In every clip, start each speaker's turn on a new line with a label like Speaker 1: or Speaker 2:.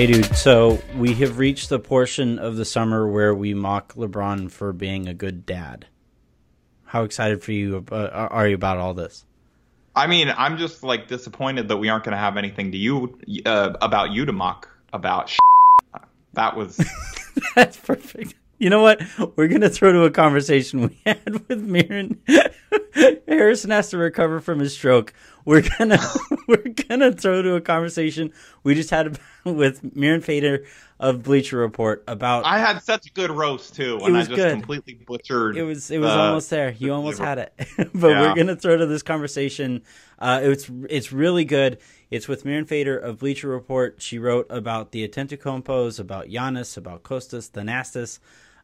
Speaker 1: Hey, dude. So we have reached the portion of the summer where we mock LeBron for being a good dad. How excited for you uh, are you about all this?
Speaker 2: I mean, I'm just like disappointed that we aren't going to have anything to you uh, about you to mock about. That was
Speaker 1: that's perfect. You know what? We're gonna throw to a conversation we had with Mirin. Harrison has to recover from his stroke. We're gonna we're gonna throw to a conversation we just had with Mirin Fader of Bleacher Report about.
Speaker 2: I had such a good roast too, and I just good. completely butchered.
Speaker 1: It was it was almost there. You almost had it, but yeah. we're gonna throw to this conversation. Uh, it's it's really good. It's with Mirin Fader of Bleacher Report. She wrote about the Antetokounmpos, about Giannis, about Kostas, Thanasis.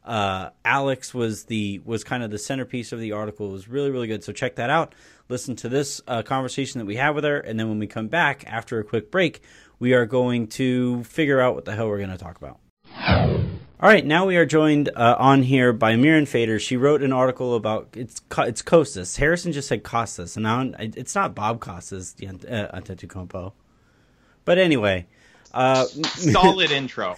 Speaker 1: Uh, Alex was the was kind of the centerpiece of the article. It was really really good. So check that out. Listen to this uh, conversation that we have with her, and then when we come back after a quick break, we are going to figure out what the hell we're going to talk about. All right, now we are joined uh, on here by Mirin Fader. She wrote an article about it's it's Kostas. Harrison just said Costas, and now it's not Bob Costas uh, Antetokounmpo. But anyway, uh,
Speaker 2: solid intro.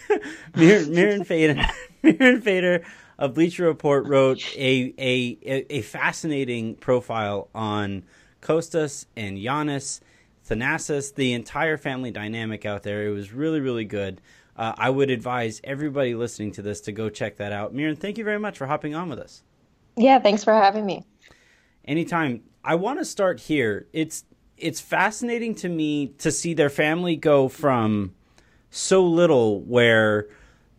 Speaker 1: Mirin, Mirin Fader, Mirin Fader of Bleacher Report wrote a, a a fascinating profile on Kostas and Giannis Thanasis, the entire family dynamic out there. It was really, really good. Uh, I would advise everybody listening to this to go check that out. Mirin, thank you very much for hopping on with us.
Speaker 3: Yeah, thanks for having me.
Speaker 1: Anytime. I want to start here. It's it's fascinating to me to see their family go from so little where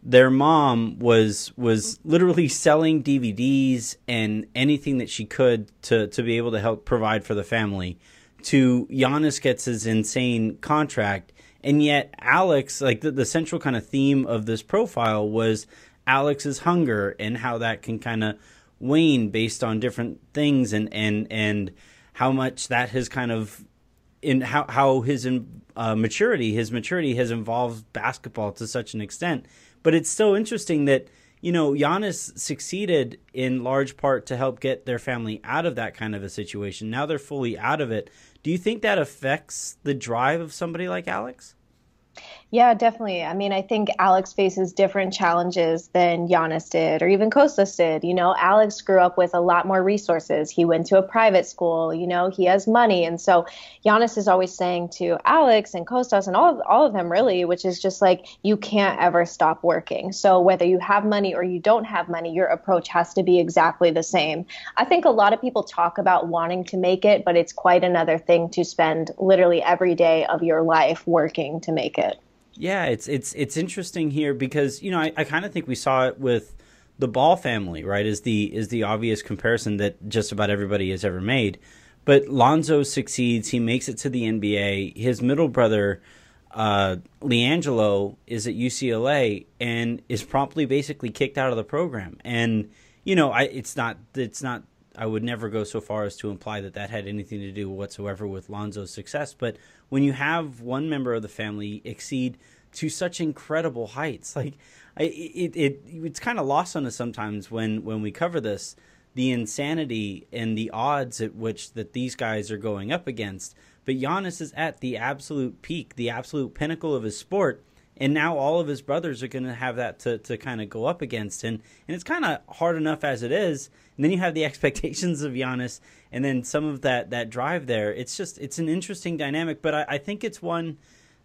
Speaker 1: their mom was was literally selling DVDs and anything that she could to to be able to help provide for the family. To Giannis gets his insane contract, and yet Alex, like the, the central kind of theme of this profile was Alex's hunger and how that can kind of wane based on different things, and and and how much that has kind of in how how his uh, maturity, his maturity has involved basketball to such an extent. But it's so interesting that you know, Giannis succeeded in large part to help get their family out of that kind of a situation. Now they're fully out of it. Do you think that affects the drive of somebody like Alex?
Speaker 3: Yeah, definitely. I mean, I think Alex faces different challenges than Giannis did or even Kostas did. You know, Alex grew up with a lot more resources. He went to a private school, you know, he has money. And so Giannis is always saying to Alex and Kostas and all of, all of them really, which is just like, you can't ever stop working. So whether you have money or you don't have money, your approach has to be exactly the same. I think a lot of people talk about wanting to make it, but it's quite another thing to spend literally every day of your life working to make it.
Speaker 1: Yeah, it's it's it's interesting here because you know I, I kind of think we saw it with the Ball family, right? Is the is the obvious comparison that just about everybody has ever made. But Lonzo succeeds; he makes it to the NBA. His middle brother, uh, LiAngelo, is at UCLA and is promptly basically kicked out of the program. And you know, I it's not it's not I would never go so far as to imply that that had anything to do whatsoever with Lonzo's success. But when you have one member of the family exceed to such incredible heights, like it, it, it's kind of lost on us sometimes when when we cover this, the insanity and the odds at which that these guys are going up against. But Giannis is at the absolute peak, the absolute pinnacle of his sport and now all of his brothers are going to have that to, to kind of go up against and and it's kind of hard enough as it is. And then you have the expectations of Giannis and then some of that that drive there. It's just it's an interesting dynamic. But I, I think it's one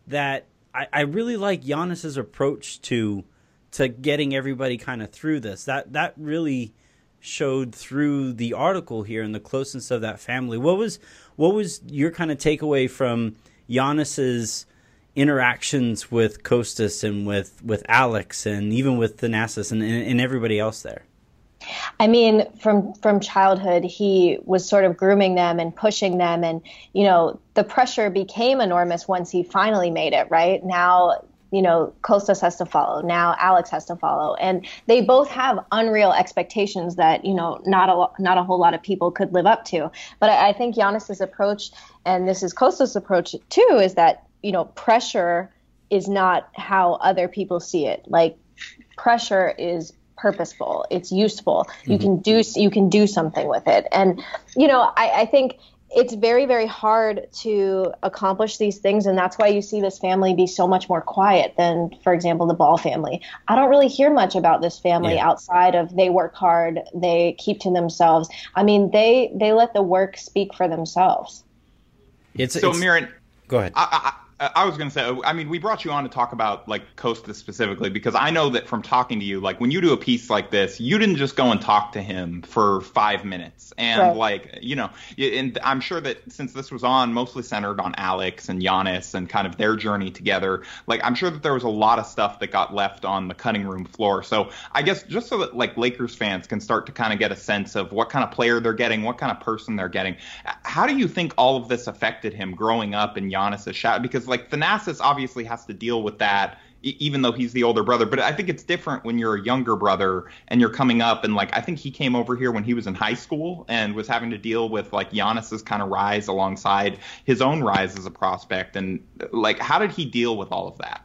Speaker 1: that I, I really like Giannis's approach to to getting everybody kind of through this. That that really showed through the article here and the closeness of that family. What was what was your kind of takeaway from Giannis's interactions with Kostas and with with Alex and even with Thanasis and, and, and everybody else there?
Speaker 3: I mean, from from childhood, he was sort of grooming them and pushing them, and you know, the pressure became enormous once he finally made it. Right now, you know, Kostas has to follow. Now Alex has to follow, and they both have unreal expectations that you know not a not a whole lot of people could live up to. But I, I think Giannis's approach, and this is Kostas' approach too, is that you know, pressure is not how other people see it. Like pressure is purposeful. It's useful. Mm-hmm. You can do you can do something with it. And you know, I, I think it's very very hard to accomplish these things and that's why you see this family be so much more quiet than for example the ball family i don't really hear much about this family yeah. outside of they work hard they keep to themselves i mean they they let the work speak for themselves
Speaker 2: it's so it's, Mirin
Speaker 1: go ahead
Speaker 2: I, I, I was going to say, oh, I mean, we brought you on to talk about like Costa specifically because I know that from talking to you, like when you do a piece like this, you didn't just go and talk to him for five minutes. And right. like, you know, and I'm sure that since this was on mostly centered on Alex and Giannis and kind of their journey together, like I'm sure that there was a lot of stuff that got left on the cutting room floor. So I guess just so that like Lakers fans can start to kind of get a sense of what kind of player they're getting, what kind of person they're getting, how do you think all of this affected him growing up in Giannis's shadow? Because like Thanasis obviously has to deal with that even though he's the older brother. But I think it's different when you're a younger brother and you're coming up. And like, I think he came over here when he was in high school and was having to deal with like Giannis's kind of rise alongside his own rise as a prospect. And like, how did he deal with all of that?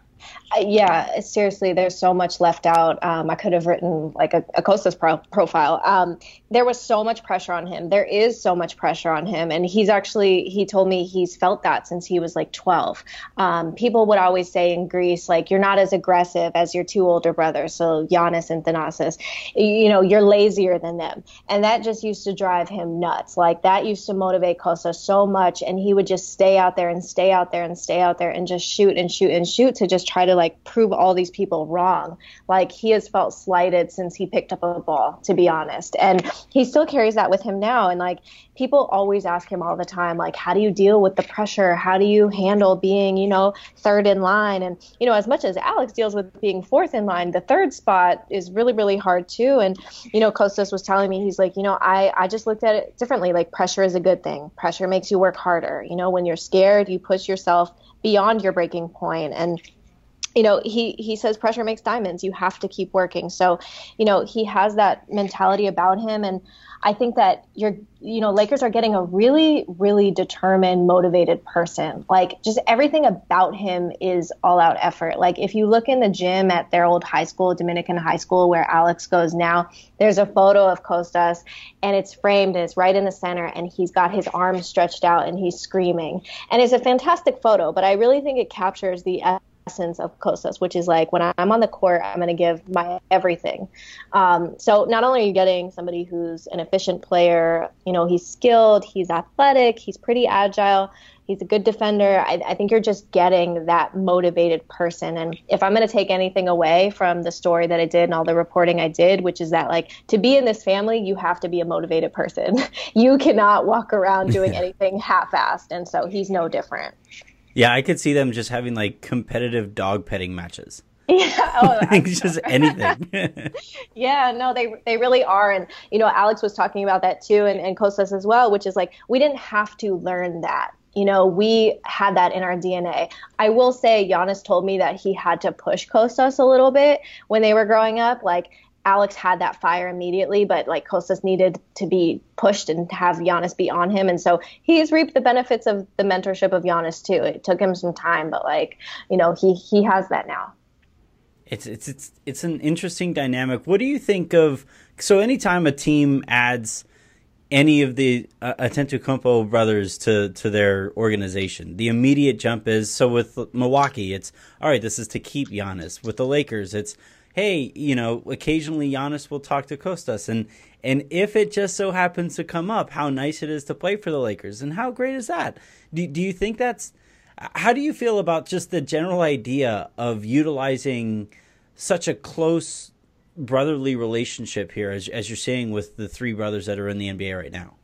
Speaker 3: yeah, seriously, there's so much left out. Um, I could have written like a, a Kostas pro- profile. Um, there was so much pressure on him. There is so much pressure on him, and he's actually he told me he's felt that since he was like 12. Um, people would always say in Greece like you're not as aggressive as your two older brothers, so Giannis and Thanasis. You know, you're lazier than them, and that just used to drive him nuts. Like that used to motivate Kostas so much, and he would just stay out there and stay out there and stay out there and just shoot and shoot and shoot to just try to like prove all these people wrong. Like he has felt slighted since he picked up a ball, to be honest. And he still carries that with him now. And like people always ask him all the time, like, how do you deal with the pressure? How do you handle being, you know, third in line? And, you know, as much as Alex deals with being fourth in line, the third spot is really, really hard too. And, you know, Kostas was telling me, he's like, you know, I, I just looked at it differently. Like pressure is a good thing. Pressure makes you work harder. You know, when you're scared, you push yourself beyond your breaking point and you know he he says pressure makes diamonds. You have to keep working. So you know he has that mentality about him. And i think that you're you know lakers are getting a really really determined motivated person. Like just everything about him is all out effort. Like if you look in the gym at their old high school dominican high school where alex goes now there's a photo of costas and it's framed and it's right in the center and he's got his arms stretched out and he's screaming. And it's a fantastic photo but i really think it captures the essence of Kostas, which is like when I'm on the court, I'm going to give my everything. Um, so not only are you getting somebody who's an efficient player, you know, he's skilled, he's athletic, he's pretty agile, he's a good defender. I, I think you're just getting that motivated person. And if I'm going to take anything away from the story that I did and all the reporting I did, which is that like to be in this family, you have to be a motivated person. you cannot walk around doing anything half-assed, and so he's no different.
Speaker 1: Yeah, I could see them just having like competitive dog petting matches.
Speaker 3: Yeah, oh,
Speaker 1: just anything.
Speaker 3: yeah, no, they they really are, and you know, Alex was talking about that too, and, and Kostas as well, which is like we didn't have to learn that. You know, we had that in our DNA. I will say, Giannis told me that he had to push Kostas a little bit when they were growing up. Like Alex had that fire immediately, but like Kostas needed to be pushed and have Giannis be on him. And so he's reaped the benefits of the mentorship of Giannis too. It took him some time, but like, you know, he he has that now.
Speaker 1: It's it's it's it's an interesting dynamic. What do you think of so anytime a team adds any of the uh, Antetokounmpo brothers to to their organization. The immediate jump is so with Milwaukee, it's all right. This is to keep Giannis. With the Lakers, it's hey, you know, occasionally Giannis will talk to Kostas, and and if it just so happens to come up, how nice it is to play for the Lakers, and how great is that? Do do you think that's how do you feel about just the general idea of utilizing such a close brotherly relationship here, as as you're saying with the three brothers that are in the NBA right now?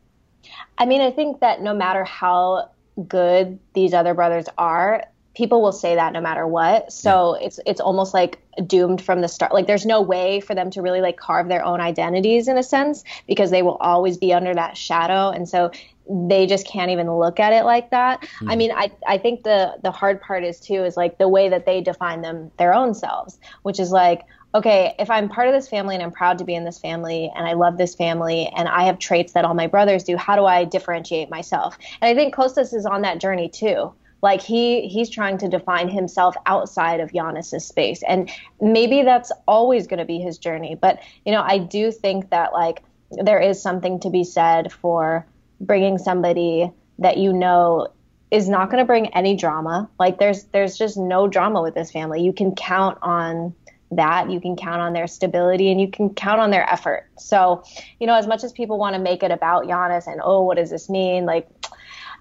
Speaker 3: I mean, I think that no matter how good these other brothers are, people will say that no matter what. So yeah. it's it's almost like doomed from the start. Like there's no way for them to really like carve their own identities in a sense because they will always be under that shadow. And so they just can't even look at it like that. Mm. I mean, I, I think the the hard part is too is like the way that they define them their own selves, which is like, okay, if I'm part of this family and I'm proud to be in this family and I love this family and I have traits that all my brothers do, how do I differentiate myself? And I think Kostas is on that journey too. Like he he's trying to define himself outside of Giannis's space, and maybe that's always going to be his journey. But you know, I do think that like there is something to be said for bringing somebody that you know is not going to bring any drama. Like there's there's just no drama with this family. You can count on that. You can count on their stability and you can count on their effort. So, you know, as much as people want to make it about Giannis and oh, what does this mean? Like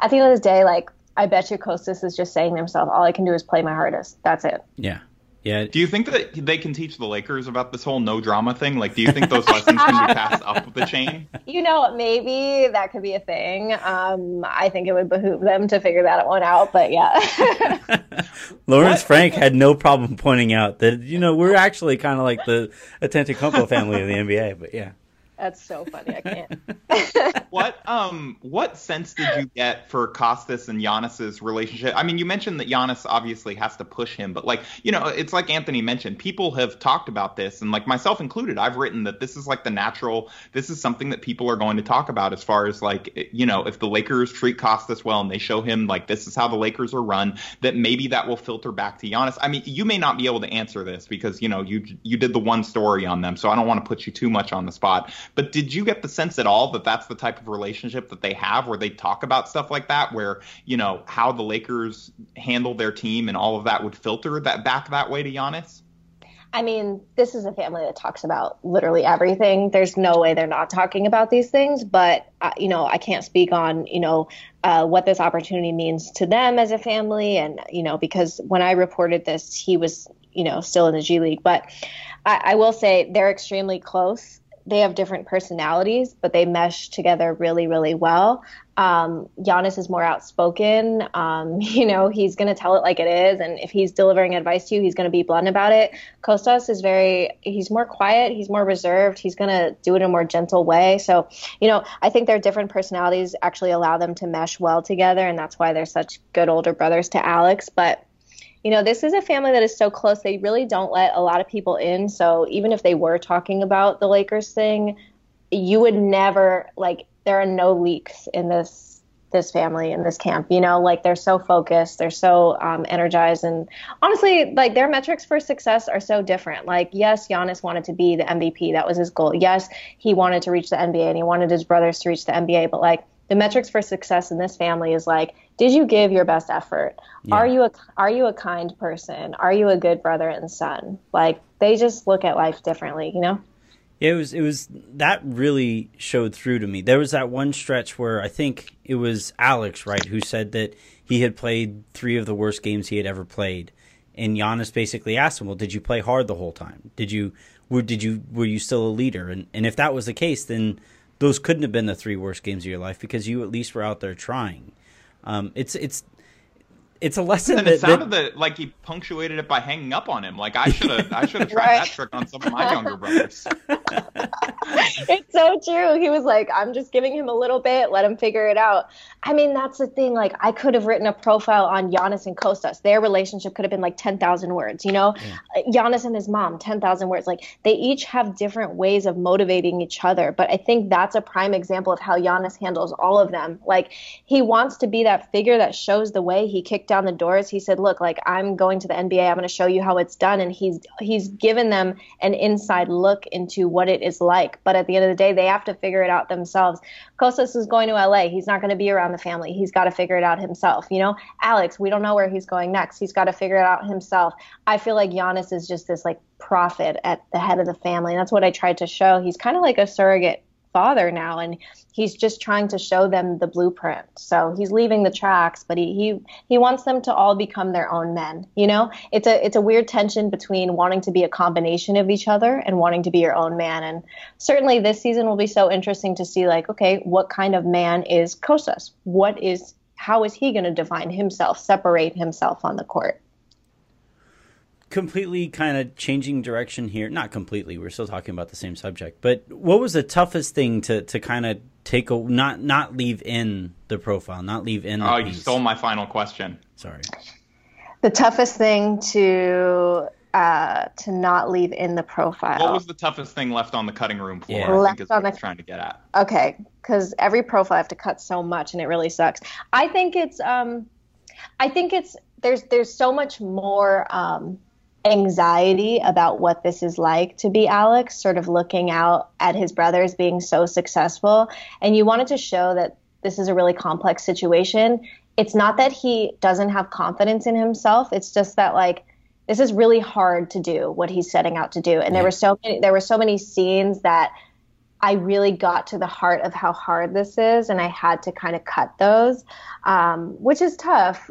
Speaker 3: at the end of the day, like I bet you Kostas is just saying to himself, all I can do is play my hardest. That's it.
Speaker 1: Yeah. Yeah.
Speaker 2: Do you think that they can teach the Lakers about this whole no drama thing? Like, do you think those lessons can be passed up the chain?
Speaker 3: You know, maybe that could be a thing. Um, I think it would behoove them to figure that one out. But yeah.
Speaker 1: Lawrence what? Frank had no problem pointing out that you know we're actually kind of like the Antetokounmpo family of the NBA. But yeah.
Speaker 3: That's so funny. I can't.
Speaker 2: what um what sense did you get for Costas and Giannis's relationship? I mean, you mentioned that Giannis obviously has to push him, but like you know, it's like Anthony mentioned. People have talked about this, and like myself included, I've written that this is like the natural. This is something that people are going to talk about as far as like you know, if the Lakers treat Costas well and they show him like this is how the Lakers are run, that maybe that will filter back to Giannis. I mean, you may not be able to answer this because you know you you did the one story on them, so I don't want to put you too much on the spot. But did you get the sense at all that that's the type of relationship that they have where they talk about stuff like that, where, you know, how the Lakers handle their team and all of that would filter that back that way to Giannis?
Speaker 3: I mean, this is a family that talks about literally everything. There's no way they're not talking about these things, but uh, you know, I can't speak on you know uh, what this opportunity means to them as a family, and you know, because when I reported this, he was you know still in the G League, but I, I will say they're extremely close they have different personalities, but they mesh together really, really well. Um, Giannis is more outspoken. Um, you know, he's going to tell it like it is. And if he's delivering advice to you, he's going to be blunt about it. Kostas is very, he's more quiet. He's more reserved. He's going to do it in a more gentle way. So, you know, I think their different personalities actually allow them to mesh well together. And that's why they're such good older brothers to Alex. But you know, this is a family that is so close. They really don't let a lot of people in. So even if they were talking about the Lakers thing, you would never like there are no leaks in this this family in this camp. You know, like they're so focused, they're so um, energized, and honestly, like their metrics for success are so different. Like, yes, Giannis wanted to be the MVP, that was his goal. Yes, he wanted to reach the NBA, and he wanted his brothers to reach the NBA. But like the metrics for success in this family is like did you give your best effort yeah. are you a are you a kind person are you a good brother and son like they just look at life differently you know
Speaker 1: yeah, it was it was that really showed through to me. There was that one stretch where I think it was Alex, right, who said that he had played three of the worst games he had ever played, and Giannis basically asked him, "Well, did you play hard the whole time? Did you were did you were you still a leader?" And and if that was the case, then those couldn't have been the three worst games of your life because you at least were out there trying. Um, it's it's it's a lesson.
Speaker 2: And
Speaker 1: that,
Speaker 2: it sounded that, that, like he punctuated it by hanging up on him. Like I should have, I should have tried right. that trick on some of my younger brothers.
Speaker 3: it's so true. He was like, I'm just giving him a little bit, let him figure it out. I mean, that's the thing. Like, I could have written a profile on Giannis and Kostas. Their relationship could have been like 10,000 words, you know? Yeah. Giannis and his mom, 10,000 words. Like, they each have different ways of motivating each other. But I think that's a prime example of how Giannis handles all of them. Like, he wants to be that figure that shows the way. He kicked down the doors. He said, Look, like, I'm going to the NBA. I'm going to show you how it's done. And he's, he's given them an inside look into what it is like. But at the end of the day, they have to figure it out themselves. Kostas is going to LA. He's not going to be around the family. He's got to figure it out himself. You know, Alex, we don't know where he's going next. He's got to figure it out himself. I feel like Giannis is just this like prophet at the head of the family. And that's what I tried to show. He's kind of like a surrogate father now and he's just trying to show them the blueprint. So he's leaving the tracks but he, he he wants them to all become their own men you know? It's a it's a weird tension between wanting to be a combination of each other and wanting to be your own man. And certainly this season will be so interesting to see like okay what kind of man is Kostas what is how is he going to define himself separate himself on the court
Speaker 1: completely kind of changing direction here. Not completely. We're still talking about the same subject. But what was the toughest thing to to kind of take a not not leave in the profile, not leave in.
Speaker 2: oh, piece? you stole my final question.
Speaker 1: Sorry.
Speaker 3: The toughest thing to uh, to not leave in the profile.
Speaker 2: What was the toughest thing left on the cutting room floor? Yeah. I think is what the... trying to get at.
Speaker 3: Okay, because every profile I have to cut so much, and it really sucks. I think it's um, I think it's there's there's so much more um anxiety about what this is like to be Alex, sort of looking out at his brothers being so successful. And you wanted to show that this is a really complex situation. It's not that he doesn't have confidence in himself. It's just that like this is really hard to do what he's setting out to do. And there were so many there were so many scenes that I really got to the heart of how hard this is, and I had to kind of cut those, um, which is tough.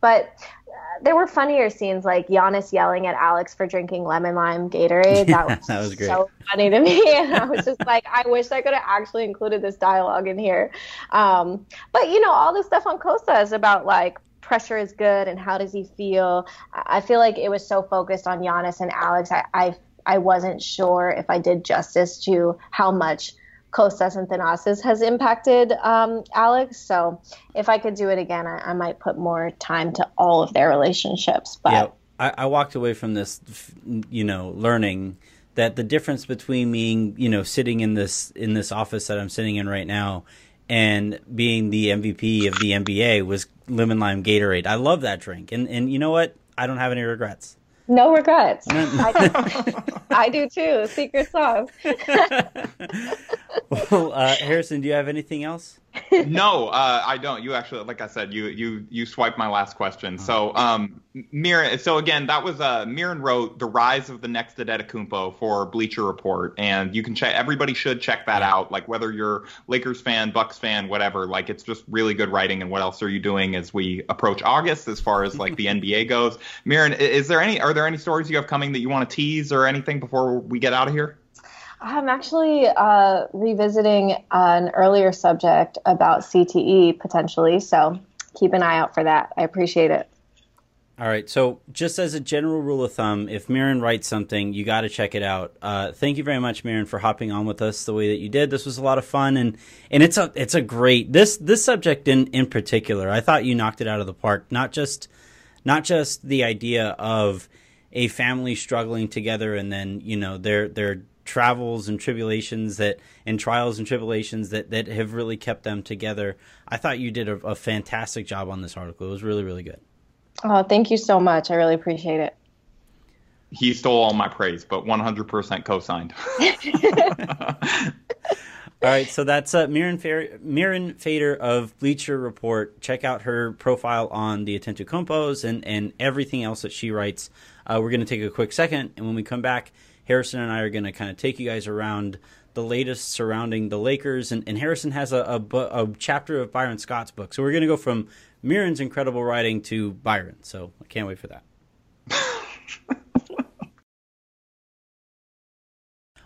Speaker 3: But there were funnier scenes like Giannis yelling at Alex for drinking lemon lime Gatorade. That was, that was so funny to me. And I was just like, I wish I could have actually included this dialogue in here. Um, but you know, all the stuff on Costa is about like pressure is good and how does he feel. I feel like it was so focused on Giannis and Alex. I, I I wasn't sure if I did justice to how much Kostas and Thanasis has impacted um, Alex. So if I could do it again, I, I, might put more time to all of their relationships. But yeah,
Speaker 1: I, I walked away from this, you know, learning that the difference between me, you know, sitting in this in this office that I'm sitting in right now and being the MVP of the NBA was lemon lime Gatorade. I love that drink, and and you know what? I don't have any regrets.
Speaker 3: No regrets. I, I, do too. Secret sauce.
Speaker 1: well, uh, Harrison, do you have anything else?
Speaker 2: no, uh, I don't. You actually, like I said, you you you swiped my last question. So, um, Mirin. So again, that was uh, Mirin wrote the rise of the next Antetokounmpo for Bleacher Report, and you can check. Everybody should check that out. Like whether you're Lakers fan, Bucks fan, whatever. Like it's just really good writing. And what else are you doing as we approach August, as far as like the NBA goes? Mirin, is there any? Are there any stories you have coming that you want to tease or anything before we get out of here?
Speaker 3: I'm actually uh, revisiting an earlier subject about CTE potentially, so keep an eye out for that. I appreciate it.
Speaker 1: All right. So, just as a general rule of thumb, if Mirin writes something, you got to check it out. Uh, thank you very much, Mirin, for hopping on with us the way that you did. This was a lot of fun, and and it's a it's a great this this subject in in particular. I thought you knocked it out of the park. Not just not just the idea of a family struggling together, and then you know their their travels and tribulations that and trials and tribulations that that have really kept them together. I thought you did a, a fantastic job on this article. It was really really good.
Speaker 3: Oh, thank you so much. I really appreciate it.
Speaker 2: He stole all my praise, but 100% co-signed.
Speaker 1: All right, so that's uh, Mirin, Fer- Mirin Fader of Bleacher Report. Check out her profile on the Antetokounmpos and, and everything else that she writes. Uh, we're going to take a quick second, and when we come back, Harrison and I are going to kind of take you guys around the latest surrounding the Lakers. And, and Harrison has a, a, a, chapter of Byron Scott's book. So we're going to go from Mirin's incredible writing to Byron. So I can't wait for that.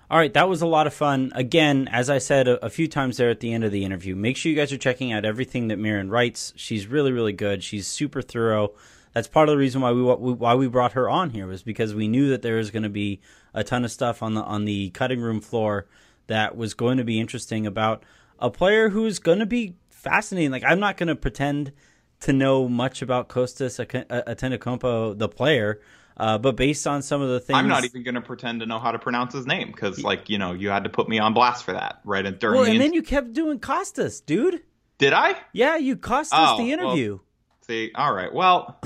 Speaker 1: All right, that was a lot of fun. Again, as I said a, a, few times there at the end of the interview, make sure you guys are checking out everything that Mirin writes. She's really, really good. She's super thorough. That's part of the reason why we why we brought her on here was because we knew that there was going to be a ton of stuff on the on the cutting room floor that was going to be interesting about a player who's going to be fascinating. Like I'm not going to pretend to know much about Kostas Antetokounmpo, the player. Uh, but based on some of the things,
Speaker 2: I'm not even going to pretend to know how to pronounce his name because, like, you know, you had to put me on blast for that, right?
Speaker 1: And during, well, and the then you kept doing Costas, dude.
Speaker 2: Did I?
Speaker 1: Yeah, you Kostas oh, the interview.
Speaker 2: Well, see, all right, well,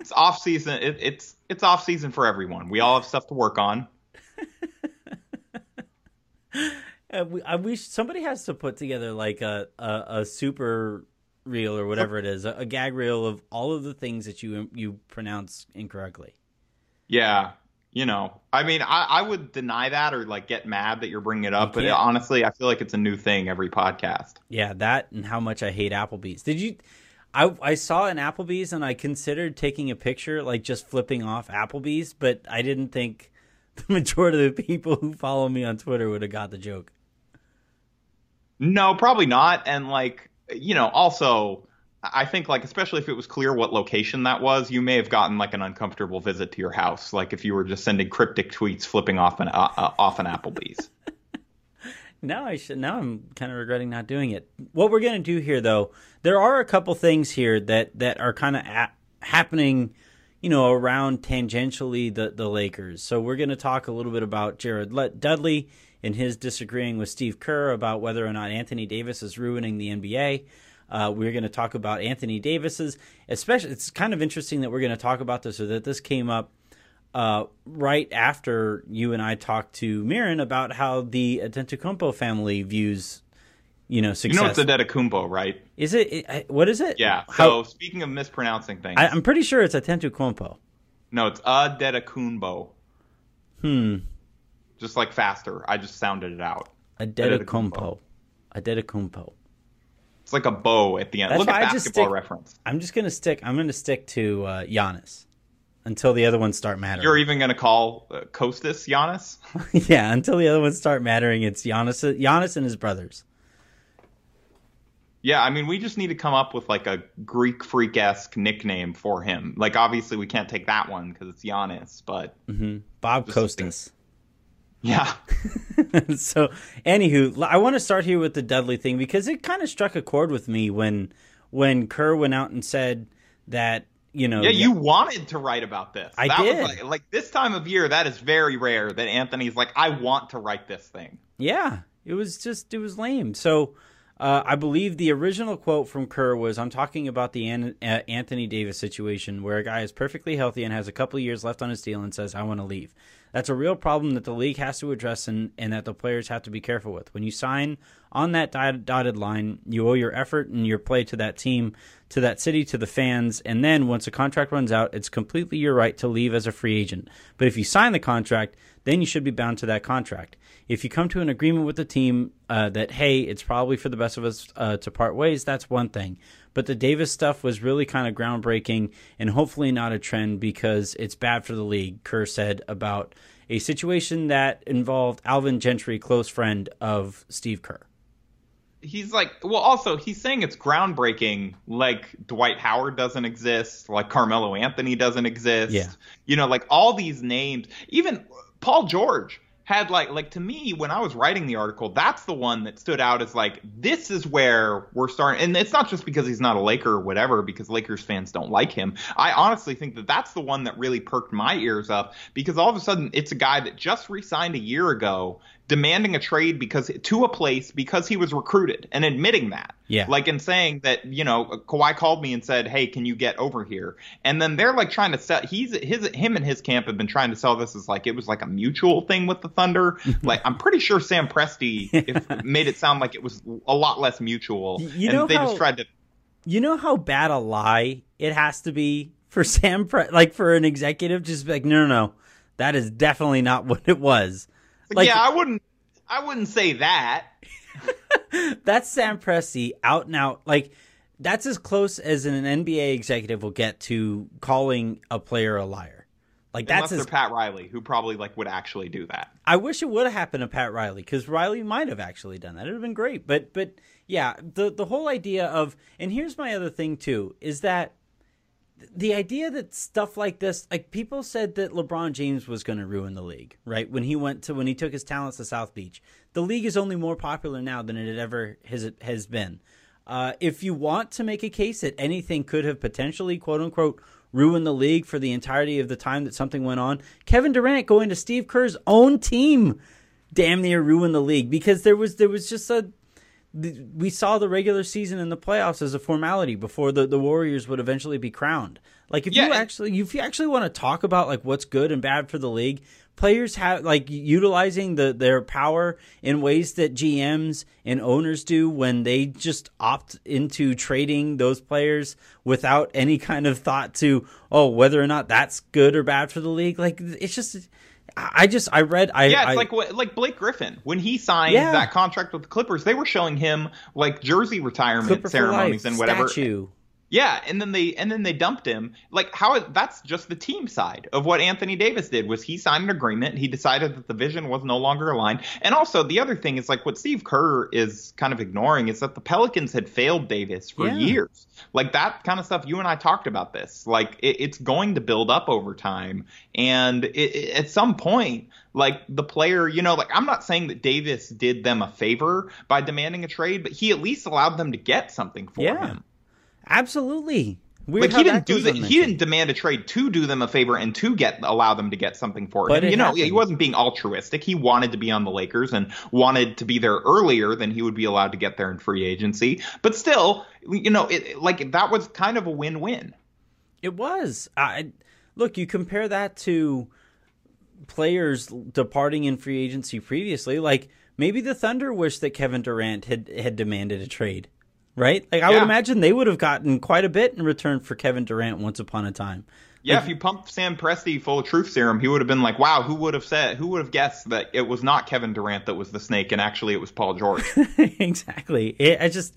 Speaker 2: it's off season. It, it's it's off season for everyone. We all have stuff to work on.
Speaker 1: uh, we, I wish somebody has to put together like a a, a super reel or whatever it is, a, a, gag reel of all of the things that you you pronounce incorrectly.
Speaker 2: Yeah, you know, I mean, I, I would deny that or like get mad that you're bringing it up, but it, honestly, I feel like it's a new thing every podcast.
Speaker 1: Yeah, that and how much I hate Applebee's. Did you? I I saw an Applebee's and I considered taking a picture, like just flipping off Applebee's, but I didn't think the majority of the people who follow me on Twitter would have got the joke.
Speaker 2: No, probably not. And like, you know, also I think like especially if it was clear what location that was, you may have gotten like an uncomfortable visit to your house, like if you were just sending cryptic tweets flipping off an uh, uh off an Applebee's.
Speaker 1: now I should. Now I'm kind of regretting not doing it. What we're gonna do here, though, there are a couple things here that that are kind of happening, you know, around tangentially the the Lakers. So we're gonna talk a little bit about Jared Dudley and his disagreeing with Steve Kerr about whether or not Anthony Davis is ruining the NBA. Uh, we're going to talk about Anthony Davis's, especially. It's kind of interesting that we're going to talk about this, or that this came up uh, right after you and I talked to Mirin about how the Antetokounmpo family views you know, success.
Speaker 2: You know it's Adetokounmpo, right?
Speaker 1: Is it? What is it?
Speaker 2: Yeah. So speaking of mispronouncing things,
Speaker 1: I, am pretty sure it's Antetokounmpo.
Speaker 2: No, it's Adetokounmpo.
Speaker 1: Hmm.
Speaker 2: Just like faster. I just sounded it out.
Speaker 1: Adetokounmpo. Adetokounmpo.
Speaker 2: It's like a bow at the end.
Speaker 1: That's
Speaker 2: Look at basketball
Speaker 1: stick,
Speaker 2: reference.
Speaker 1: I'm just gonna stick. I'm gonna stick to uh, Giannis until the other ones start mattering.
Speaker 2: You're even gonna call uh, Kostas Giannis?
Speaker 1: yeah, until the other ones start mattering. It's Giannis, Giannis and his brothers.
Speaker 2: Yeah, I mean, we just need to come up with like a Greek freak esque nickname for him. Like, obviously, we can't take that one because it's Giannis, but
Speaker 1: mm-hmm. Bob Costas.
Speaker 2: Yeah.
Speaker 1: so, anywho, I want to start here with the Dudley thing because it kind of struck a chord with me when when Kerr went out and said that you know.
Speaker 2: Yeah, you wanted to write about this.
Speaker 1: I
Speaker 2: that
Speaker 1: did.
Speaker 2: Like, like this time of year, that is very rare that Anthony's like, I want to write this thing.
Speaker 1: Yeah, it was just it was lame. So uh, I believe the original quote from Kerr was, "I'm talking about the An- uh, Anthony Davis situation, where a guy is perfectly healthy and has a couple years left on his deal and says, I want to leave.' That's a real problem that the league has to address and, and that the players have to be careful with. When you sign on that dotted line, you owe your effort and your play to that team, to that city, to the fans. And then once a contract runs out, it's completely your right to leave as a free agent. But if you sign the contract, then you should be bound to that contract. If you come to an agreement with the team uh, that, hey, it's probably for the best of us uh, to part ways, that's one thing. But the Davis stuff was really kind of groundbreaking and hopefully not a trend because it's bad for the league, Kerr said about a situation that involved Alvin Gentry, close friend of Steve Kerr.
Speaker 2: He's like, well, also, he's saying it's groundbreaking, like Dwight Howard doesn't exist, like Carmelo Anthony doesn't exist.
Speaker 1: Yeah.
Speaker 2: You know, like all these names, even Paul George had like like to me when I was writing the article, that's the one that stood out as like this is where we're starting. And it's not just because he's not a Laker or whatever, because Lakers fans don't like him. I honestly think that that's the one that really perked my ears up because all of a sudden it's a guy that just re-signed a year ago demanding a trade because to a place because he was recruited and admitting that.
Speaker 1: Yeah.
Speaker 2: Like in saying that, you know, Kawhi called me and said, "Hey, can you get over here?" And then they're like trying to sell he's his him and his camp have been trying to sell this as like it was like a mutual thing with the Thunder. like I'm pretty sure Sam Presti if, made it sound like it was a lot less mutual.
Speaker 1: You
Speaker 2: and
Speaker 1: know
Speaker 2: they
Speaker 1: how,
Speaker 2: just tried to
Speaker 1: You know how bad a lie it has to be for Sam Pre- like for an executive just be like, "No, no, no. That is definitely not what it was."
Speaker 2: Like, yeah, I wouldn't. I wouldn't say that.
Speaker 1: that's Sam Presti out and out. Like that's as close as an NBA executive will get to calling a player a liar. Like
Speaker 2: Unless
Speaker 1: that's
Speaker 2: they're Pat Riley, who probably like would actually do that.
Speaker 1: I wish it would have happened to Pat Riley because Riley might have actually done that. It would have been great. But but yeah, the the whole idea of and here's my other thing too is that the idea that stuff like this, like people said that LeBron James was going to ruin the league, right? When he went to when he took his talents to South Beach, the league is only more popular now than it ever has has been. Uh, if you want to make a case that anything could have potentially, quote unquote, ruined the league for the entirety of the time that something went on, Kevin Durant going to Steve Kerr's own team, damn near ruined the league because there was there was just a we saw the regular season and the playoffs as a formality before the, the Warriors would eventually be crowned. Like if
Speaker 2: Yeah,
Speaker 1: you actually if you actually want to talk about like what's good and bad for the league, players have like utilizing the their power in ways that GMs and owners do when they just opt into trading those players without any kind of thought to oh whether or not that's good or bad for the league. Like it's just I just I read I
Speaker 2: Yeah, it's
Speaker 1: I-
Speaker 2: like what- like Blake Griffin when he signed
Speaker 1: Yeah.
Speaker 2: that contract with the Clippers. They were showing him like jersey retirement
Speaker 1: Clipper
Speaker 2: ceremonies
Speaker 1: life,
Speaker 2: and whatever.
Speaker 1: statue.
Speaker 2: Yeah, and then they and then they dumped him. Like how that's just the team side of what Anthony Davis did was he signed an agreement. He decided that the vision was no longer aligned. And also the other thing is like what Steve Kerr is kind of ignoring is that the Pelicans had failed Davis for
Speaker 1: Yeah.
Speaker 2: years. Like that kind of stuff. You and I talked about this. Like it, it's going to build up over time, and it, it, at some point, like the player, you know, like I'm not saying that Davis did them a favor by demanding a trade, but he at least allowed them to get something for
Speaker 1: Yeah.
Speaker 2: him.
Speaker 1: Absolutely. Weird
Speaker 2: Like he didn't do that. He didn't demand a trade to do them a favor and to get allow them to get something for
Speaker 1: But
Speaker 2: him.
Speaker 1: it
Speaker 2: You know,
Speaker 1: happened.
Speaker 2: he wasn't being altruistic. He wanted to be on the Lakers and wanted to be there earlier than he would be allowed to get there in free agency. But still, you know, it, like that was kind of a win-win.
Speaker 1: It was. I look. You compare that to players departing in free agency previously. Like maybe the Thunder wish that Kevin Durant had had demanded a trade, right? Like I
Speaker 2: Yeah.
Speaker 1: would imagine they would have gotten quite a bit in return for Kevin Durant once upon a time.
Speaker 2: Yeah, if you pumped Sam Presti full of truth serum, he would have been like, "Wow, who would have said? Who would have guessed that it was not Kevin Durant that was the snake, and actually it was Paul George?"
Speaker 1: exactly. It, I just,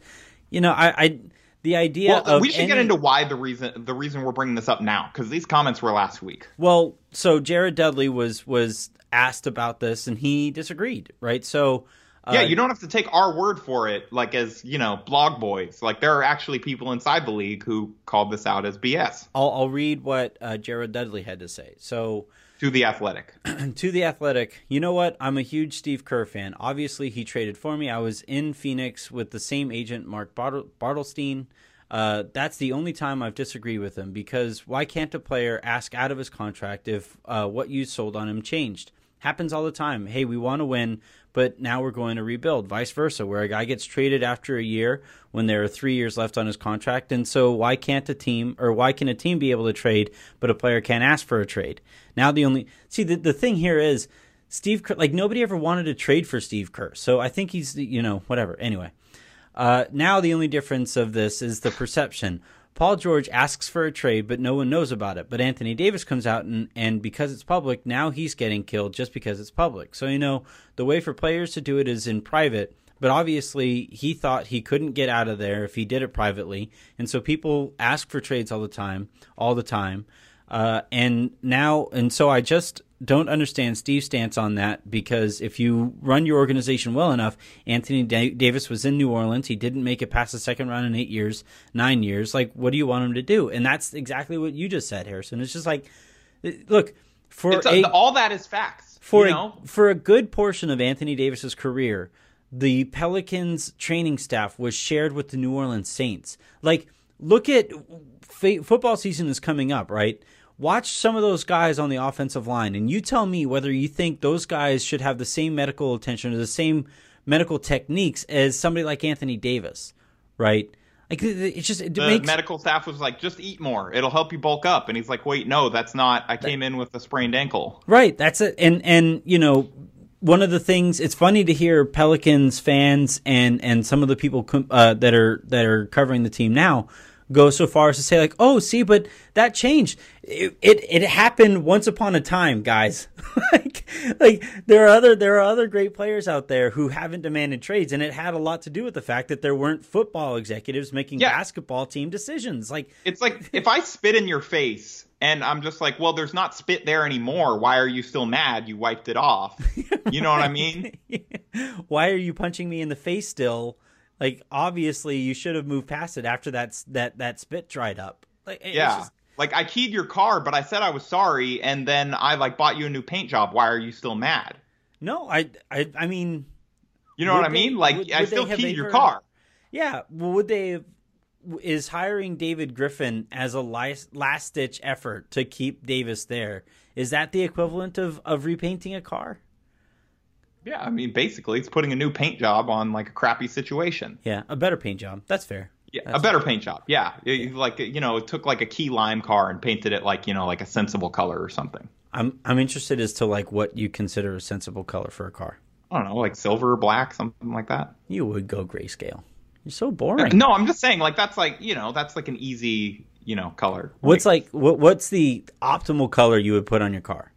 Speaker 1: you know, I, I the idea
Speaker 2: well,
Speaker 1: of
Speaker 2: we should get into why the reason the reason we're bringing this up now because these comments were last week.
Speaker 1: Well, so Jared Dudley was was asked about this and he disagreed, right? So uh,
Speaker 2: yeah, you don't have to take our word for it, like as you know, blog boys. Like there are actually people inside the league who called this out as BS
Speaker 1: I'll, I'll read what uh, Jared Dudley had to say. So
Speaker 2: to the Athletic.
Speaker 1: to the Athletic, you know what? I'm a huge Steve Kerr fan. Obviously, he traded for me. I was in Phoenix with the same agent, Mark Bartle- Bartelstein. Uh, that's the only time I've disagreed with him because why can't a player ask out of his contract if uh, what you sold on him changed? Happens all the time. Hey, we want to win, but now we're going to rebuild. Vice versa, where a guy gets traded after a year when there are three years left on his contract, and so why can't a team or why can a team be able to trade, but a player can't ask for a trade? Now the only see the the thing here is Steve Kerr, like nobody ever wanted to trade for Steve Kerr, so I think he's you know whatever. Anyway, uh, now the only difference of this is the perception. Paul George asks for a trade, but no one knows about it. But Anthony Davis comes out and, and because it's public, now he's getting killed just because it's public. So you know the way for players to do it is in private. But obviously, he thought he couldn't get out of there if he did it privately, and so people ask for trades all the time, all the time. Uh, and now, and so I just don't understand Steve's stance on that because if you run your organization well enough, Anthony da- Davis was in New Orleans. He didn't make it past the second round in eight years, nine years. Like, what do you want him to do? And that's exactly what you just said, Harrison. It's just like, look, for
Speaker 2: It's
Speaker 1: a,
Speaker 2: all that is facts.
Speaker 1: for
Speaker 2: you
Speaker 1: a, for a good portion of Anthony Davis's career, the Pelicans training staff was shared with the New Orleans Saints. Like, look at football season is coming up, right? Watch some of those guys on the offensive line, and you tell me whether you think those guys should have the same medical attention or the same medical techniques as somebody like Anthony Davis, right? Like, it- it's just it
Speaker 2: the
Speaker 1: makes
Speaker 2: medical staff was like, "Just eat more; it'll help you bulk up." And he's like, "Wait, no, that's not. I came in with a sprained ankle."
Speaker 1: Right, that's it. And and you know, one of the things it's funny to hear Pelicans fans and and some of the people uh, that are that are covering the team now go so far as to say like, "Oh, see, but that changed. It it, it happened once upon a time, guys." like like there are other there are other great players out there who haven't demanded trades and it had a lot to do with the fact that there weren't football executives making
Speaker 2: Yeah.
Speaker 1: basketball team decisions. Like
Speaker 2: It's like if I spit in your face and I'm just like, "Well, there's not spit there anymore. Why are you still mad? You wiped it off." You know what I mean?
Speaker 1: why are you punching me in the face still? Like obviously you should have moved past it after that that that spit dried up. Like
Speaker 2: Yeah.
Speaker 1: just-
Speaker 2: Like I keyed your car, but I said I was sorry, and then I like bought you a new paint job. Why are you still mad?
Speaker 1: no, I I I mean
Speaker 2: You know what I mean? Like
Speaker 1: would-
Speaker 2: I
Speaker 1: would
Speaker 2: still keyed your car.
Speaker 1: yeah, well, would they is hiring David Griffin as a last ditch effort to keep Davis there? Is that the equivalent of of repainting a car?
Speaker 2: Yeah, I mean, basically, it's putting a new paint job on like a crappy situation.
Speaker 1: Yeah, a better paint job. That's fair.
Speaker 2: Yeah,
Speaker 1: That's
Speaker 2: a better paint job. Yeah, It- like you know, it took like a key lime car and painted it like you know, like a sensible color or something.
Speaker 1: I'm I'm interested as to like what you consider a sensible color for a car.
Speaker 2: I don't know, like silver or black, something like that.
Speaker 1: You would go grayscale. You're so uh, boring.
Speaker 2: No, I'm just saying, like that's like you know, that's like an easy you know color.
Speaker 1: What's like what, what's the optimal color you would put on your car?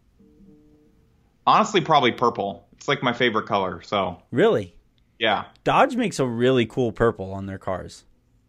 Speaker 2: honestly probably purple. It's like my favorite color. So
Speaker 1: Really?
Speaker 2: yeah,
Speaker 1: Dodge makes a really cool purple on their cars.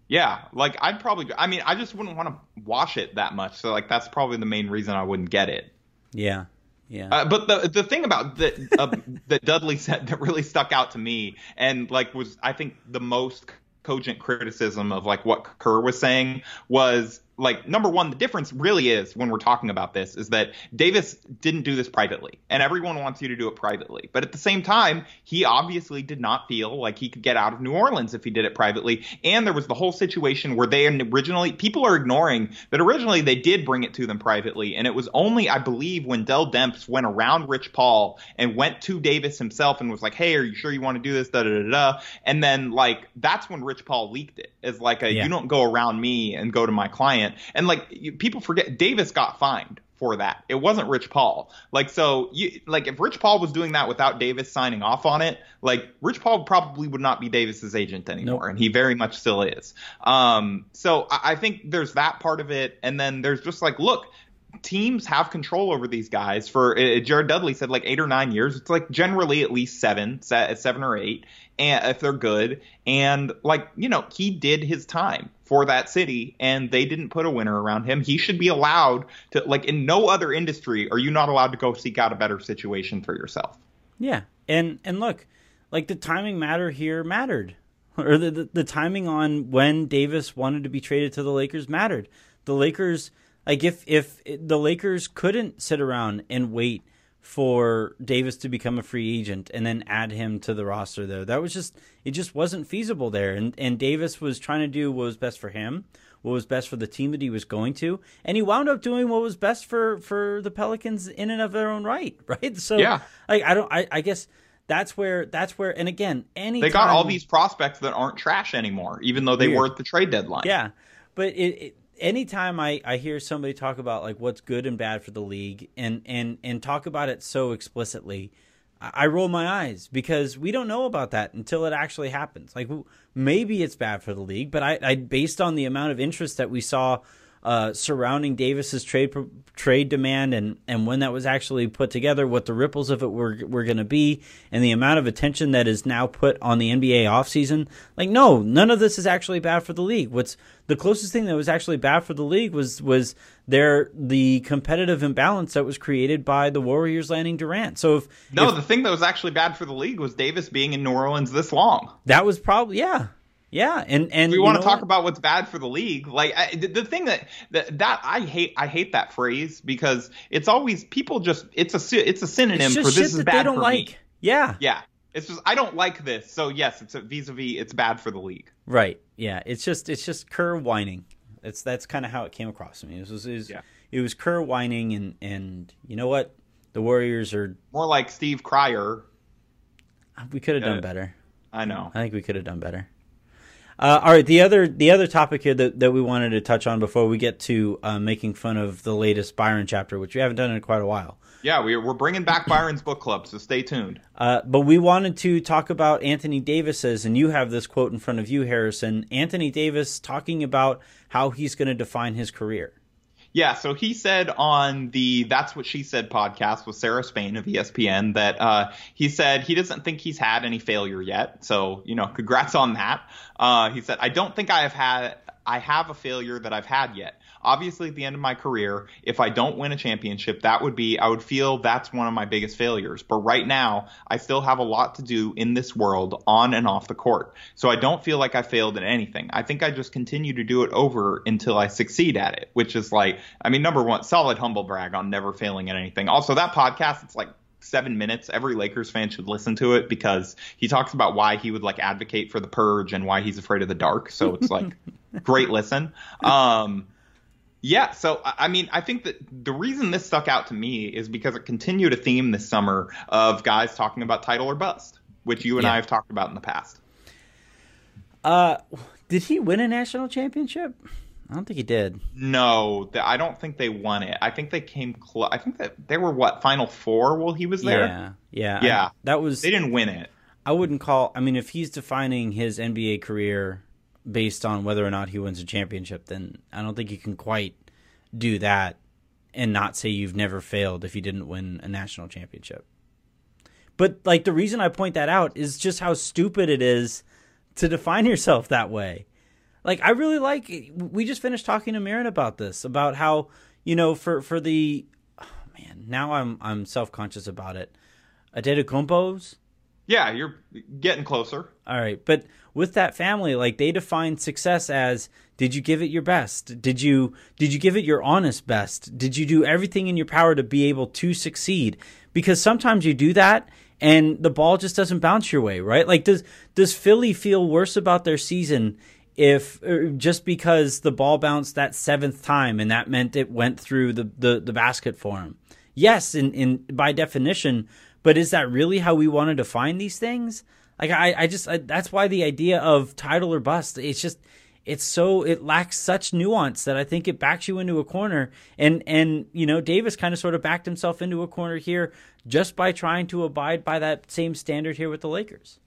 Speaker 2: yeah. Like I'd probably. I mean, I just wouldn't want to wash it that much. So like that's probably the main reason I wouldn't get it.
Speaker 1: Yeah. Yeah.
Speaker 2: Uh, but the the thing about that uh, that Dudley said that really stuck out to me and like was I think the most cogent criticism of like what Kerr was saying was like number one the difference really is when we're talking about this is that Davis didn't do this privately and everyone wants you to do it privately. But at the same time he obviously did not feel like he could get out of New Orleans if he did it privately. And there was the whole situation where they originally people are ignoring that originally they did bring it to them privately and it was only I believe when Dell Demps went around Rich Paul and went to Davis himself and was like hey are you sure you want to do this? Da da da da and then like that's when Rich Paul leaked it as like a
Speaker 1: Yeah.
Speaker 2: you don't go around me and go to my client and like you, people forget Davis got fined for that. It wasn't Rich Paul. Like so you like if Rich Paul was doing that without Davis signing off on it, like Rich Paul probably would not be Davis's agent anymore nope. and he very much still is. Um so I, I think there's that part of it and then there's just like look, teams have control over these guys for uh, Jared Dudley said like 8 or 9 years. It's like generally at least 7, 7 or 8 and if they're good and like, you know, he did his time for that city and they didn't put a winner around him. He should be allowed to like in no other industry are you not allowed to go seek out a better situation for yourself.
Speaker 1: Yeah. And and look, like the timing matter here mattered. Or the, the, the timing on when Davis wanted to be traded to the Lakers mattered. The Lakers like if if the Lakers couldn't sit around and wait for Davis to become a free agent and then add him to the roster though. That was just it just wasn't feasible there. And and Davis was trying to do what was best for him, what was best for the team that he was going to, and he wound up doing what was best for for the Pelicans in and of their own right, right? So yeah, like I don't I, I guess that's where that's where and again any
Speaker 2: they got all these prospects that aren't trash anymore, even though they weird. were at the trade deadline.
Speaker 1: Yeah, but it, it anytime I, I hear somebody talk about like what's good and bad for the league and and and talk about it so explicitly I roll my eyes because we don't know about that until it actually happens. Like maybe it's bad for the league, but I, I based on the amount of interest that we saw uh, surrounding Davis's trade trade demand and and when that was actually put together, what the ripples of it were were going to be, and the amount of attention that is now put on the NBA offseason. Like, no, none of this is actually bad for the league. What's the closest thing that was actually bad for the league was was there the competitive imbalance that was created by the Warriors landing Durant. So if
Speaker 2: no,
Speaker 1: if,
Speaker 2: the thing that was actually bad for the league was Davis being in New Orleans this long.
Speaker 1: That was probably yeah. Yeah, and and
Speaker 2: we want to talk what? about what's bad for the league. Like I, the, the, thing that, that that I hate, I hate that phrase because it's always people just it's a it's a synonym it's for this is bad for like. me.
Speaker 1: Yeah,
Speaker 2: yeah. It's just I don't like this, so yes, it's a vis-a-vis. It's bad for the league.
Speaker 1: Right. Yeah. It's just it's just Kerr whining. It's that's kind of how it came across to me. It was, it was, yeah. it was Kerr whining, and and you know what, the Warriors are
Speaker 2: more like Steve Cryer.
Speaker 1: We could have done uh, better.
Speaker 2: I know.
Speaker 1: I think we could have done better. Uh, all right, the other the other topic here that, that we wanted to touch on before we get to uh, making fun of the latest Byron chapter, which we haven't done in quite a while.
Speaker 2: Yeah, we're we're bringing back Byron's book club, so stay tuned.
Speaker 1: Uh, but we wanted to talk about Anthony Davis's, and you have this quote in front of you, Harrison. Anthony Davis talking about how he's going to define his career.
Speaker 2: Yeah, so he said on the That's What She Said podcast with Sarah Spain of ESPN that uh, he said he doesn't think he's had any failure yet. So, you know, congrats on that. Uh, he said, I don't think I have had I have a failure that I've had yet. Obviously, at the end of my career, if I don't win a championship, that would be, I would feel that's one of my biggest failures. But right now, I still have a lot to do in this world on and off the court. So I don't feel like I failed at anything. I think I just continue to do it over until I succeed at it, which is like, I mean, number one, solid humble brag on never failing at anything. Also, that podcast, it's like seven minutes. Every Lakers fan should listen to it because he talks about why he would like advocate for the purge and why he's afraid of the dark. So it's like great listen. Um, yeah, so I mean, I think that the reason this stuck out to me is because it continued a theme this summer of guys talking about title or bust, which you and yeah. I have talked about in the past.
Speaker 1: Uh, did he win a national championship? I don't think he did.
Speaker 2: No, I don't think they won it. I think they came close. I think that they were what final four while he was there.
Speaker 1: Yeah, yeah,
Speaker 2: yeah.
Speaker 1: I, that was.
Speaker 2: They didn't win it.
Speaker 1: I wouldn't call. I mean, if he's defining his NBA career based on whether or not he wins a championship, then I don't think you can quite do that and not say you've never failed if you didn't win a national championship. But like the reason I point that out is just how stupid it is to define yourself that way. Like I really like we just finished talking to Mirin about this about how you know for for the oh man now I'm I'm self conscious about it. Antetokounmpo's.
Speaker 2: Yeah, you're getting closer.
Speaker 1: All right, but with that family, like they define success as did you give it your best? Did you did you give it your honest best? Did you do everything in your power to be able to succeed? Because sometimes you do that and the ball just doesn't bounce your way, right? Like does does Philly feel worse about their season if er, just because the ball bounced that seventh time and that meant it went through the, the, the basket for him. Yes, in, in by definition, but is that really how we want to define these things? Like I, I just I, that's why the idea of title or bust, it's just it's so it lacks such nuance that I think it backs you into a corner. And and you know Davis kind of sort of backed himself into a corner here just by trying to abide by that same standard here with the Lakers.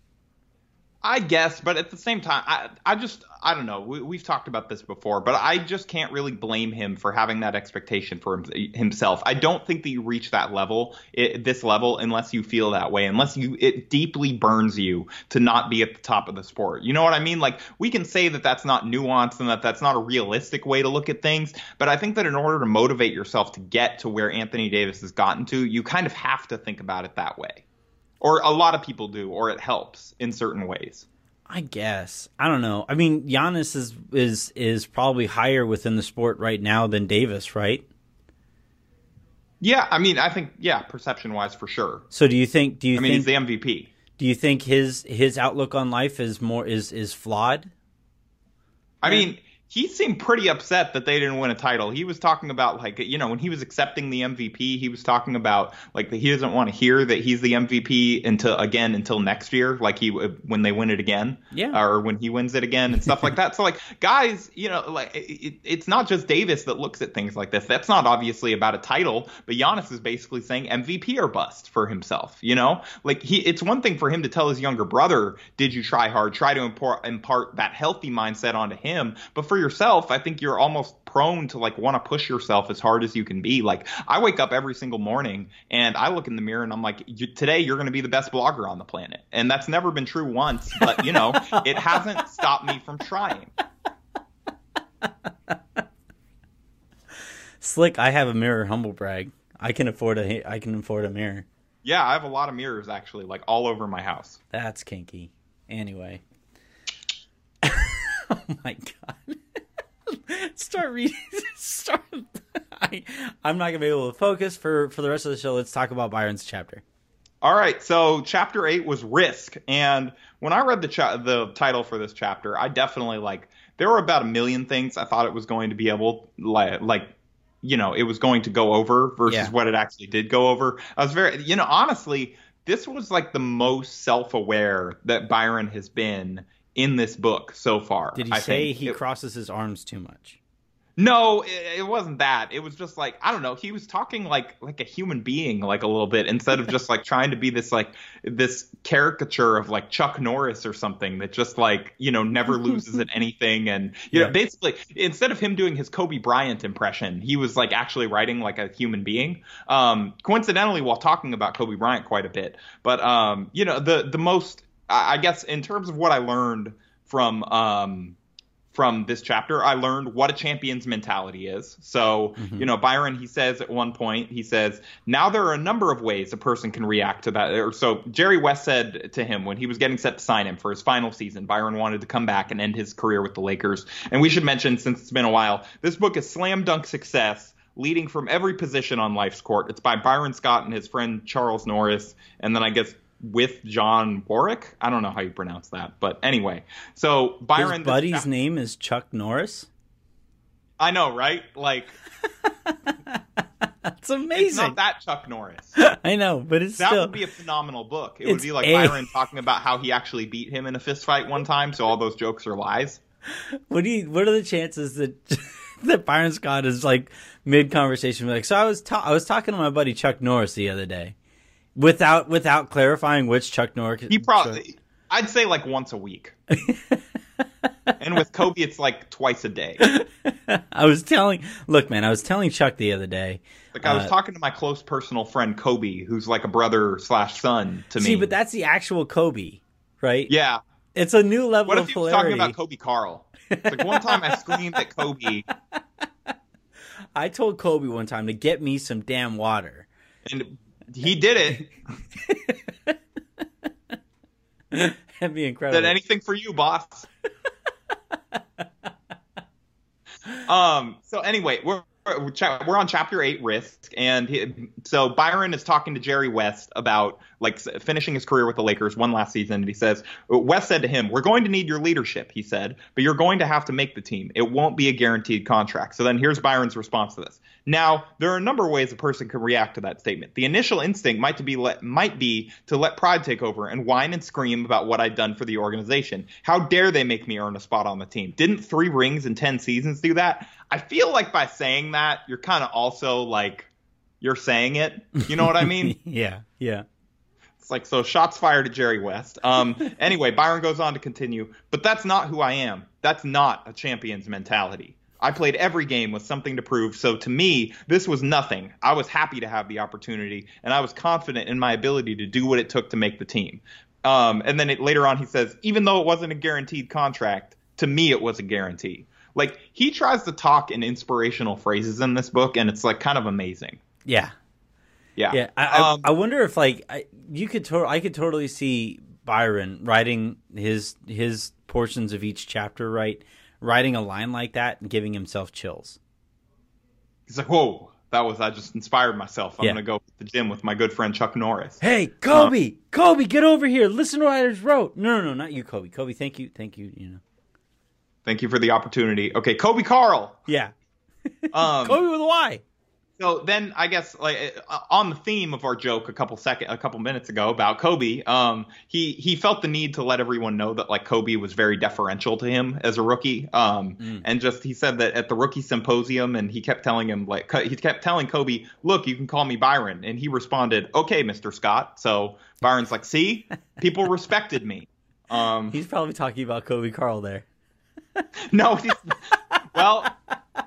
Speaker 2: I guess, but at the same time, I I just I don't know. We, have talked about this before, but I just can't really blame him for having that expectation for him, himself. I don't think that you reach that level, it, this level, unless you feel that way, unless you it deeply burns you to not be at the top of the sport. You know what I mean? Like we can say that that's not nuanced and that that's not a realistic way to look at things, but I think that in order to motivate yourself to get to where Anthony Davis has gotten to, you kind of have to think about it that way or a lot of people do, or it helps in certain ways.
Speaker 1: I guess I don't know. I mean, Giannis is is is probably higher within the sport right now than Davis, right?
Speaker 2: Yeah, I mean, I think yeah, perception wise for sure.
Speaker 1: So do you think? Do you?
Speaker 2: I mean,
Speaker 1: think,
Speaker 2: he's the MVP.
Speaker 1: Do you think his his outlook on life is more is is flawed?
Speaker 2: I mean, he seemed pretty upset that they didn't win a title. He was talking about like you know when he was accepting the MVP, he was talking about like that he doesn't want to hear that he's the MVP until again until next year, like he uh, when they win it again,
Speaker 1: yeah,
Speaker 2: or when he wins it again and stuff like that. So like guys, you know, like it, it's not just Davis that looks at things like this. That's not obviously about a title, but Giannis is basically saying MVP or bust for himself. You know, like he it's one thing for him to tell his younger brother, "Did you try hard?" Try to impart impart that healthy mindset onto him, but for yourself, I think you're almost prone to like want to push yourself as hard as you can be. Like I wake up every single morning and I look in the mirror and I'm like, today you're going to be the best blogger on the planet. And that's never been true once, but you know, it hasn't stopped me from trying.
Speaker 1: Slick, I have a mirror humble brag. I can afford a I can afford a mirror.
Speaker 2: Yeah, I have a lot of mirrors actually, like all over my house.
Speaker 1: That's kinky. Anyway. oh my god. Start reading. Start. I, I'm not gonna be able to focus for for the rest of the show. Let's talk about Byron's chapter.
Speaker 2: All right, so chapter eight was risk, and when I read the cha- the title for this chapter, I definitely like there were about a million things I thought it was going to be able like like you know it was going to go over versus yeah. what it actually did go over. I was very you know honestly this was like the most self aware that Byron has been in this book so far.
Speaker 1: Did he I say he it, crosses his arms too much?
Speaker 2: No, it, it, wasn't that. It was just like I don't know. He was talking like like a human being, like a little bit, instead of just like trying to be this like this caricature of like Chuck Norris or something that just like you know never loses at anything, and you yeah. know basically instead of him doing his Kobe Bryant impression, he was like actually writing like a human being. Um, coincidentally, while talking about Kobe Bryant quite a bit, but um, you know the the most I guess in terms of what I learned from um, from this chapter, I learned what a champion's mentality is. So, mm-hmm. you know, Byron, he says at one point, he says, now there are a number of ways a person can react to that. Or so Jerry West said to him when he was getting set to sign him for his final season, Byron wanted to come back and end his career with the Lakers. And we should mention, since it's been a while, this book is slam dunk success leading from every position on life's court. It's by Byron Scott and his friend Charles Norris. And then I guess with John Warwick. I don't know how you pronounce that, but anyway. So Byron,
Speaker 1: his buddy's name is Chuck Norris.
Speaker 2: I know, right? Like,
Speaker 1: that's amazing. It's
Speaker 2: not that Chuck Norris.
Speaker 1: I know, but it's
Speaker 2: that
Speaker 1: still...
Speaker 2: would be a phenomenal book. It would be like a... Byron talking about how he actually beat him in a fist fight one time. So all those jokes are lies.
Speaker 1: What do you? What are the chances that? that Byron Scott is like mid conversation, like, so I was ta- I was talking to my buddy Chuck Norris the other day, without without clarifying which Chuck Norris.
Speaker 2: He probably, I'd say like once a week. and with Kobe, it's like twice a day.
Speaker 1: I was telling, look, man, I was telling Chuck the other day.
Speaker 2: Like I was uh, talking to my close personal friend Kobe, who's like a brother slash son to
Speaker 1: see,
Speaker 2: me.
Speaker 1: See, but that's the actual Kobe, right?
Speaker 2: Yeah,
Speaker 1: it's a new level
Speaker 2: what
Speaker 1: of
Speaker 2: if
Speaker 1: hilarity.
Speaker 2: talking about Kobe Carl? like one time I screamed at Kobe.
Speaker 1: I told Kobe one time to get me some damn water.
Speaker 2: And he did
Speaker 1: it. That'd be incredible.
Speaker 2: Did anything for you, boss? um. So anyway, we're we're on chapter eight, risk, and he, so Byron is talking to Jerry West about like finishing his career with the Lakers one last season, and he says West said to him, "We're going to need your leadership," he said, "but you're going to have to make the team. It won't be a guaranteed contract." So then here's Byron's response to this. Now, there are a number of ways a person can react to that statement. The initial instinct might be let, might be to let pride take over and whine and scream about what I've done for the organization. How dare they make me earn a spot on the team? Didn't three rings in ten seasons do that? I feel like by saying that, you're kind of also like you're saying it. You know what I mean?
Speaker 1: yeah, yeah.
Speaker 2: It's like so shots fired at Jerry West. Um anyway, Byron goes on to continue, but that's not who I am. That's not a champion's mentality. I played every game with something to prove. So to me, this was nothing. I was happy to have the opportunity, and I was confident in my ability to do what it took to make the team. Um, and then it, later on, he says, even though it wasn't a guaranteed contract, to me, it was a guarantee. Like he tries to talk in inspirational phrases in this book, and it's like kind of amazing.
Speaker 1: Yeah,
Speaker 2: yeah,
Speaker 1: yeah. I, um, I, I wonder if like I, you could, to- I could totally see Byron writing his his portions of each chapter, right? Writing a line like that and giving himself chills.
Speaker 2: He's like, "Whoa, that was I just inspired myself. I'm yeah. gonna go to the gym with my good friend Chuck Norris."
Speaker 1: Hey, Kobe, Kobe, get over here. Listen to what I just wrote. No, no, no, not you, Kobe. Kobe, thank you, thank you. You know.
Speaker 2: Thank you for the opportunity. Okay, Kobe Carl.
Speaker 1: Yeah. um, Kobe with a Y.
Speaker 2: So then, I guess, like uh, on the theme of our joke a couple second, a couple minutes ago about Kobe, um, he he felt the need to let everyone know that like Kobe was very deferential to him as a rookie, um, mm. and just he said that at the rookie symposium, and he kept telling him like he kept telling Kobe, "Look, you can call me Byron," and he responded, "Okay, Mister Scott." So Byron's like, "See, people respected me."
Speaker 1: Um, He's probably talking about Kobe Carl there.
Speaker 2: no, he's, well,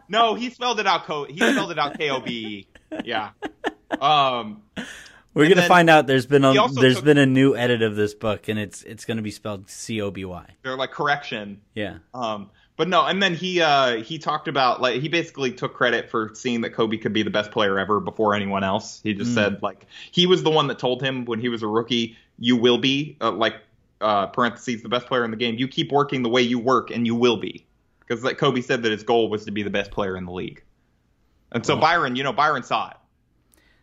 Speaker 2: no, he spelled it out. Co- he spelled it out K O B E. Yeah. Um,
Speaker 1: we're gonna find out. There's been a there's took, been a new edit of this book, and it's it's gonna be spelled C O B Y.
Speaker 2: They're like correction.
Speaker 1: Yeah.
Speaker 2: Um, but no, and then he uh he talked about like he basically took credit for seeing that Kobe could be the best player ever before anyone else. He just mm. said like he was the one that told him when he was a rookie, you will be uh, like uh, parentheses the best player in the game. You keep working the way you work, and you will be. Because like Kobe said that his goal was to be the best player in the league. And so Byron, you know, Byron saw it.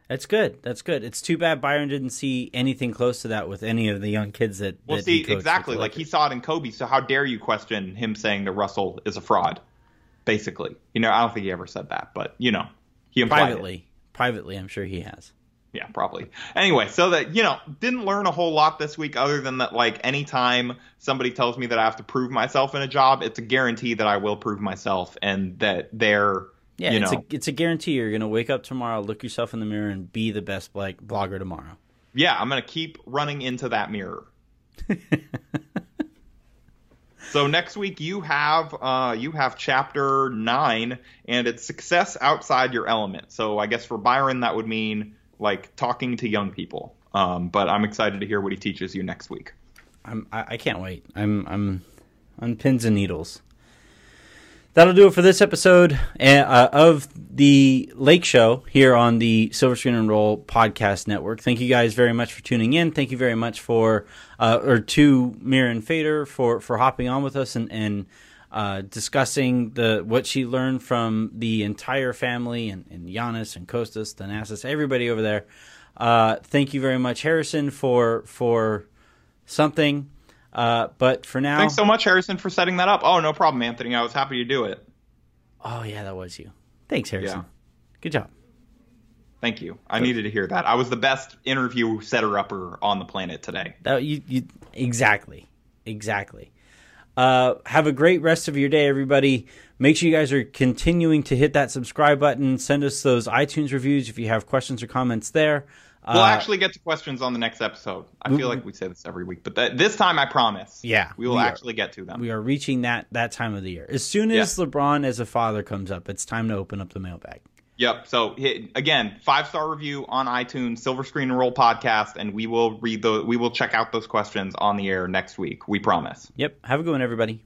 Speaker 1: That's good. That's good. It's too bad Byron didn't see anything close to that with any of the young kids that.
Speaker 2: Well,
Speaker 1: that
Speaker 2: see, exactly. Like he saw it in Kobe. So how dare you question him saying that Russell is a fraud? Basically, you know, I don't think he ever said that, but you know, he implied
Speaker 1: privately.
Speaker 2: It.
Speaker 1: Privately, I'm sure he has
Speaker 2: yeah, probably. Anyway, so that you know, didn't learn a whole lot this week other than that like anytime somebody tells me that I have to prove myself in a job, it's a guarantee that I will prove myself and that they're
Speaker 1: yeah,
Speaker 2: you
Speaker 1: it's
Speaker 2: know,
Speaker 1: a it's a guarantee you're gonna wake up tomorrow, look yourself in the mirror, and be the best like blogger tomorrow.
Speaker 2: Yeah, I'm gonna keep running into that mirror. so next week you have uh, you have chapter nine, and it's success outside your element. So I guess for Byron that would mean like talking to young people. Um, but I'm excited to hear what he teaches you next week.
Speaker 1: I'm, I, I can't wait. I'm, I'm on pins and needles. That'll do it for this episode uh, of the Lake Show here on the Silver Screen and Roll podcast network. Thank you guys very much for tuning in. Thank you very much for, uh, or to Mirin Fader for, for hopping on with us and, and uh, discussing the what she learned from the entire family and, and Giannis and Kostas, Thanasis, everybody over there. Uh, thank you very much, Harrison, for for something. Uh, but for now,
Speaker 2: thanks so much, Harrison, for setting that up. Oh, no problem, Anthony. I was happy to do it.
Speaker 1: Oh yeah, that was you. Thanks, Harrison. Yeah. Good job.
Speaker 2: Thank you. I needed to hear that. I was the best interview setter upper on the planet today.
Speaker 1: That you, you exactly, exactly. Uh, have a great rest of your day, everybody. Make sure you guys are continuing to hit that subscribe button. Send us those iTunes reviews if you have questions or comments there.
Speaker 2: We'll uh, actually get to questions on the next episode. I feel like we say this every week, but th- this time I promise.
Speaker 1: Yeah,
Speaker 2: we will we actually get to them.
Speaker 1: We are reaching that that time of the year. As soon as yeah. LeBron as a father comes up, it's time to open up the mailbag.
Speaker 2: Yep. So again, five star review on iTunes, Silver Screen and Roll podcast, and we will read the we will check out those questions on the air next week. We promise.
Speaker 1: Yep. Have a good one, everybody.